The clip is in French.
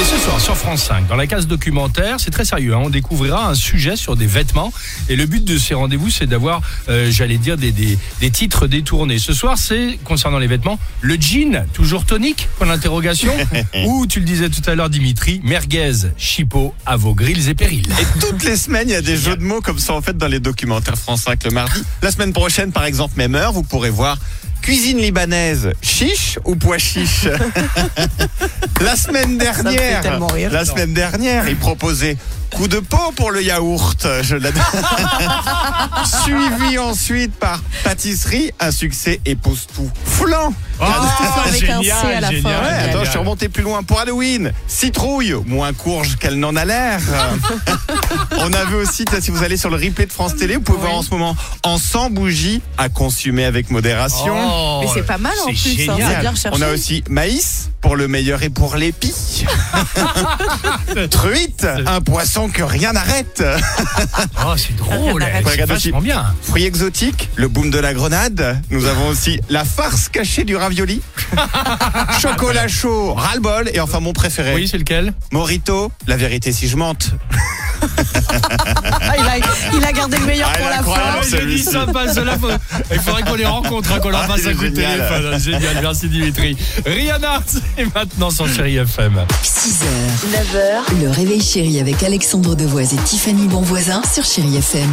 Et ce soir sur France 5, dans la case documentaire, c'est très sérieux, hein, on découvrira un sujet sur des vêtements. Et le but de ces rendez-vous, c'est d'avoir, euh, j'allais dire, des, des, des titres détournés. Ce soir, c'est, concernant les vêtements, le jean, toujours tonique, point d'interrogation. Ou, tu le disais tout à l'heure, Dimitri, merguez, chipot, à vos grilles et périls. Et toutes les semaines, il y a des jeux de mots comme ça en fait dans les documentaires France 5 le mardi. La semaine prochaine, par exemple, même heure, vous pourrez voir cuisine libanaise, chiche ou pois chiche. la semaine dernière, rire. la semaine dernière, il proposait coup de pot pour le yaourt. Je l'adore. Suivi ensuite par pâtisserie, un succès épouse tout. Flan. ça avec un C à la fin. Ouais, Génial. attends, je suis remonté plus loin pour Halloween. Citrouille, moins courge qu'elle n'en a l'air. On a vu aussi, si vous allez sur le replay de France Télé, vous pouvez voir en ce moment en 100 bougies à consommer avec modération. Oh, Mais c'est pas mal en plus, hein, bien recherché. On a aussi maïs pour le meilleur et pour l'épi. Truite, un poisson que rien n'arrête. Oh, c'est drôle, aussi. bien. Fruits exotiques, le boom de la grenade. Nous avons aussi la farce cachée du ravioli. Chocolat chaud, ras-le-bol. Et enfin mon préféré, Oui, c'est lequel? Morito, la vérité si je mente. Ah, gardé le meilleur Ah, pour la fin. faut- Il faudrait qu'on les rencontre, hein, qu'on leur Ah, passe il un coup de génial. téléphone. Génial, merci Dimitri. Rihanna, c'est maintenant sur Chéri FM. 6h, 9h, le réveil chéri avec Alexandre Devoise et Tiffany Bonvoisin sur Chéri FM.